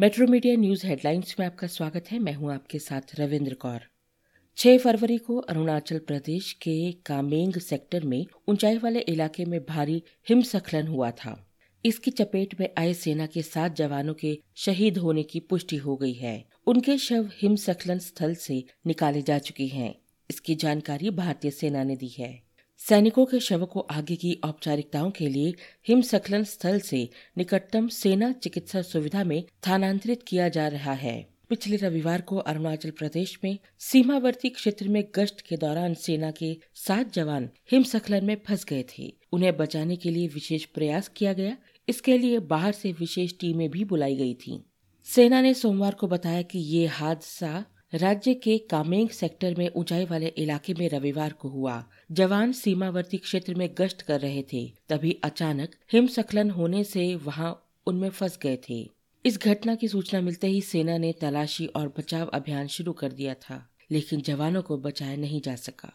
Metro media news headlines में आपका स्वागत है। मैं हूँ आपके साथ रविंद्र कौर। 6 फरवरी को अरुणाचल प्रदेश के कामेंग सेक्टर में ऊंचाई वाले इलाके में भारी हिमस्खलन हुआ था। इसकी चपेट में आए सेना के सात जवानों के शहीद होने की पुष्टि हो गई है। उनके शव हिमस्खलन स्थल से निकाले जा चुके हैं। इसकी जानकारी भारतीय सेना ने दी है। सैनिकों के शव को आगे की औपचारिकताओं के लिए हिमस्खलन स्थल से निकटतम सेना चिकित्सा सुविधा में स्थानांतरित किया जा रहा है। पिछले रविवार को अरुणाचल प्रदेश में सीमावर्ती क्षेत्र में गश्त के दौरान सेना के सात जवान हिमस्खलन में फंस गए थे। उन्हें बचाने के लिए विशेष प्रयास किया गया। इसके लिए बाहर से विशेष टीमें भी बुलाई गई थीं। सेना ने सोमवार को बताया कि ये हादसा राज्य के कामेंग सेक्टर में ऊंचाई वाले इलाके में रविवार को हुआ। जवान सीमावर्ती क्षेत्र में गश्त कर रहे थे। तभी अचानक हिमस्खलन होने से वहाँ उनमें फंस गए थे। इस घटना की सूचना मिलते ही सेना ने तलाशी और बचाव अभियान शुरू कर दिया था, लेकिन जवानों को बचाया नहीं जा सका।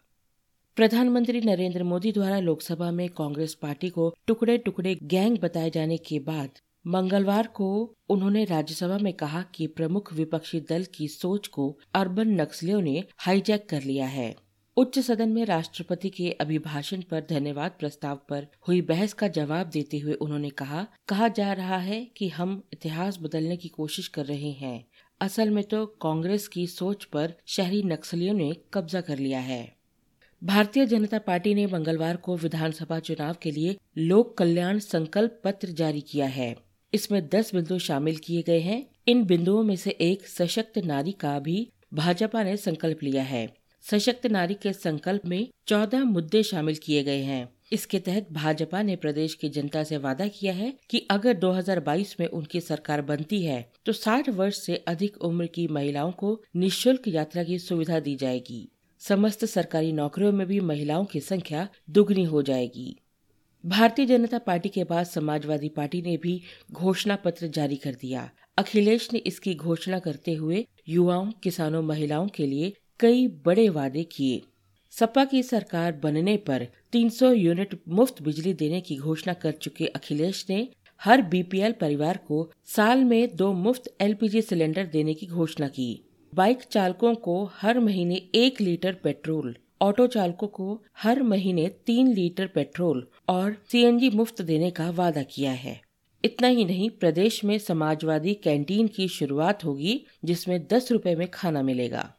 प्रधानमंत्री नरेंद्र मोदी द्वारा लोकसभा में कांग्रेस पार्टी को टुकड़े टुकड़े गैंग बताए जाने के बाद मंगलवार को उन्होंने राज्यसभा में कहा कि प्रमुख विपक्षी दल की सोच को अर्बन नक्सलियों ने हाईजैक कर लिया है। उच्च सदन में राष्ट्रपति के अभिभाषण पर धन्यवाद प्रस्ताव पर हुई बहस का जवाब देते हुए उन्होंने कहा कहा जा रहा है कि हम इतिहास बदलने की कोशिश कर रहे हैं। असल में तो कांग्रेस की सोच पर शहरी नक्सलियों ने कब्जा कर लिया है। भारतीय जनता पार्टी ने मंगलवार को विधानसभा चुनाव के लिए लोक कल्याण संकल्प पत्र जारी किया है। इसमें दस बिंदु शामिल किए गए हैं। इन बिंदुओं में से एक सशक्त नारी का भी भाजपा ने संकल्प लिया है। सशक्त नारी के संकल्प में चौदह मुद्दे शामिल किए गए हैं। इसके तहत भाजपा ने प्रदेश की जनता से वादा किया है कि अगर 2022 में उनकी सरकार बनती है तो 60 वर्ष से अधिक उम्र की महिलाओं को निशुल्क यात्रा की सुविधा दी जाएगी। समस्त सरकारी नौकरियों में भी महिलाओं की संख्या दुगनी हो जाएगी। भारतीय जनता पार्टी के बाद समाजवादी पार्टी ने भी घोषणा पत्र जारी कर दिया। अखिलेश ने इसकी घोषणा करते हुए युवाओं, किसानों, महिलाओं के लिए कई बड़े वादे किए। सपा की सरकार बनने पर 300 यूनिट मुफ़्त बिजली देने की घोषणा कर चुके अखिलेश ने हर बीपीएल परिवार को साल में दो मुफ़्त एलपीजी सिलेंडर देने की घोषणा की। बाइक चालकों को हर महीने एक लीटर पेट्रोल ऑटो चालकों को हर महीने तीन लीटर पेट्रोल और सीएनजी मुफ़्त देने का वादा किया है। इतना ही नहीं, प्रदेश में समाजवादी कैंटीन की शुरुआत होगी, जिसमें दस रुपए में खाना मिलेगा।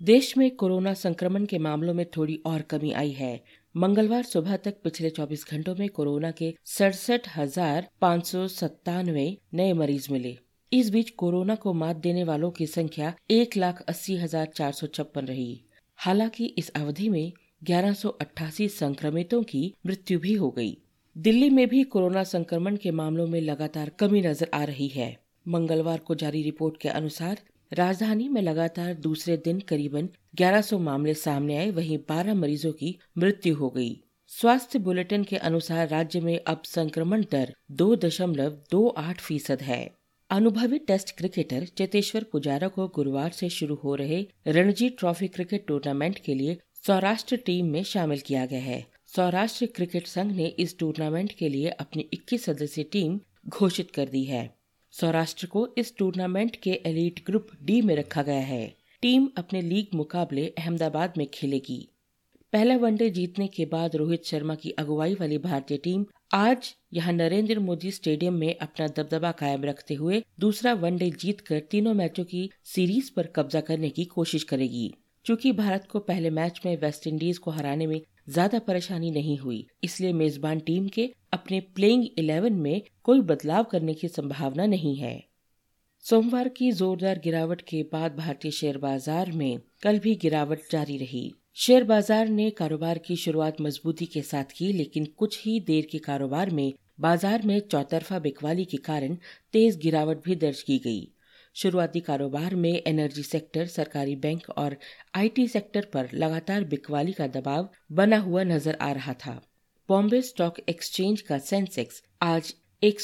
देश में कोरोना संक्रमण के मामलों में थोड़ी और कमी आई है। मंगलवार सुबह तक पिछले 24 घंटों में कोरोना के सड़सठ हज़ार पाँच सौ सत्तानवे नए मरीज़ मिले। इस बीच कोरोना को मात देने वालों की संख्या एक लाख अस्सी हज़ार चार सौ छप्पन रही। हालाँकि इस अवधि में ग्यारह संक्रमितों की मृत्यु भी हो गई। दिल्ली में भी कोरोना संक्रमण के मामलों में लगातार कमी नज़र आ रही है मंगलवार को जारी रिपोर्ट के अनुसार, राजधानी में लगातार दूसरे दिन करीबन 1100 मामले सामने आए, वहीं 12 मरीजों की मृत्यु हो गई। स्वास्थ्य बुलेटिन के अनुसार राज्य में अब संक्रमण दर दो दशमलव दो आठ फ़ीसद है अनुभवी टेस्ट क्रिकेटर चेतेश्वर पुजारा को गुरुवार से शुरू हो रहे रणजी ट्रॉफी क्रिकेट टूर्नामेंट के लिए सौराष्ट्र टीम में शामिल किया गया है। सौराष्ट्र क्रिकेट संघ ने इस टूर्नामेंट के लिए अपनी 21 सदस्यीय टीम घोषित कर दी है। सौराष्ट्र को इस टूर्नामेंट के एलीट ग्रुप डी में रखा गया है। टीम अपने लीग मुकाबले अहमदाबाद में खेलेगी। पहला वनडे जीतने के बाद रोहित शर्मा की अगुवाई वाली भारतीय टीम आज यहाँ नरेंद्र मोदी स्टेडियम में अपना दबदबा कायम रखते हुए दूसरा वनडे जीतकर तीनों मैचों की सीरीज़ पर कब्जा करने की कोशिश करेगी। चूँकि भारत को पहले मैच में वेस्टइंडीज को हराने में ज़्यादा परेशानी नहीं हुई, इसलिए मेजबान टीम के अपने प्लेइंग इलेवन में कोई बदलाव करने की संभावना नहीं है। सोमवार की जोरदार गिरावट के बाद भारतीय शेयर बाज़ार में कल भी गिरावट जारी रही। शेयर बाज़ार ने कारोबार की शुरुआत मजबूती के साथ की, लेकिन कुछ ही देर के कारोबार में बाज़ार में चौतरफा बिकवाली के कारण तेज गिरावट भी दर्ज की गई। शुरुआती कारोबार में एनर्जी सेक्टर, सरकारी बैंक और आईटी सेक्टर पर लगातार बिकवाली का दबाव बना हुआ नज़र आ रहा था। बॉम्बे स्टॉक एक्सचेंज का सेंसेक्स आज एक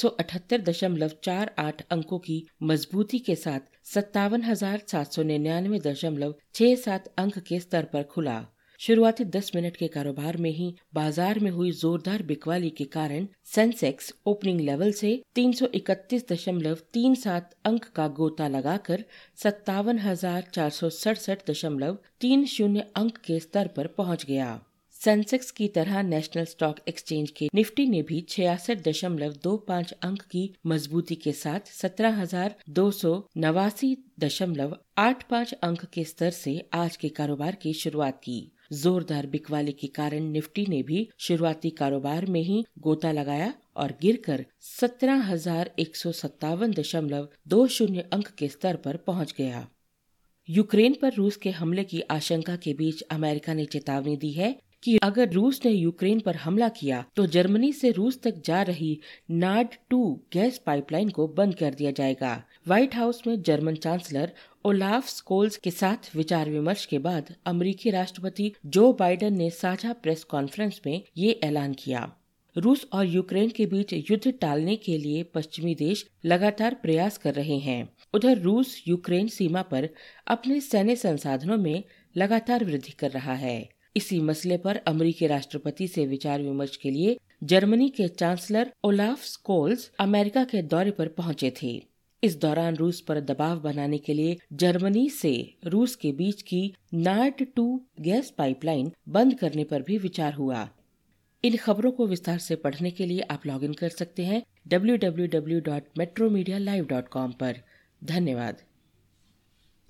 आठ अंकों की मजबूती के साथ सत्तावन हज़ार सात सौ निन्यानवे दशमलव छह सात अंक के स्तर पर खुला। शुरुआती 10 मिनट के कारोबार में ही बाज़ार में हुई जोरदार बिकवाली के कारण सेंसेक्स ओपनिंग लेवल से 331.37 अंक का गोता लगाकर सत्तावन हज़ार चार सौ सड़सठ दशमलव तीन शून्य अंक के स्तर पर पहुँच गया। सेंसेक्स की तरह नेशनल स्टॉक एक्सचेंज के निफ्टी ने भी छियासठ दशमलव दो पाँच अंक की मजबूती के साथ सत्रह हज़ार दो सौ नवासी दशमलव आठ पाँच अंक के स्तर से आज के कारोबार की शुरुआत की। जोरदार बिकवाली के कारण निफ्टी ने भी शुरुआती कारोबार में ही गोता लगाया और गिरकर सत्रह हज़ार एक सौ सत्तावन दशमलव दो शून्य अंक के स्तर पर पहुँच गया। यूक्रेन पर रूस के हमले की आशंका के बीच अमेरिका ने चेतावनी दी है कि अगर रूस ने यूक्रेन पर हमला किया तो जर्मनी से रूस तक जा रही नाड टू गैस पाइपलाइन को बंद कर दिया जाएगा। व्हाइट हाउस में जर्मन चांसलर ओलाफ स्कोल्स के साथ विचार विमर्श के बाद अमेरिकी राष्ट्रपति जो बाइडेन ने साझा प्रेस कॉन्फ्रेंस में ये ऐलान किया। रूस और यूक्रेन के बीच युद्ध टालने के लिए पश्चिमी देश लगातार प्रयास कर रहे हैं। उधर रूस यूक्रेन सीमा पर अपने सैन्य संसाधनों में लगातार वृद्धि कर रहा है। इसी मसले पर अमेरिकी राष्ट्रपति से विचार विमर्श के लिए जर्मनी के चांसलर ओलाफ स्कोल्स अमेरिका के दौरे पर पहुँचे थे। इस दौरान रूस पर दबाव बनाने के लिए जर्मनी से रूस के बीच की नार्ड टू गैस पाइपलाइन बंद करने पर भी विचार हुआ। इन खबरों को विस्तार से पढ़ने के लिए आप लॉगिन कर सकते हैं www.metromedia.live.com पर। धन्यवाद।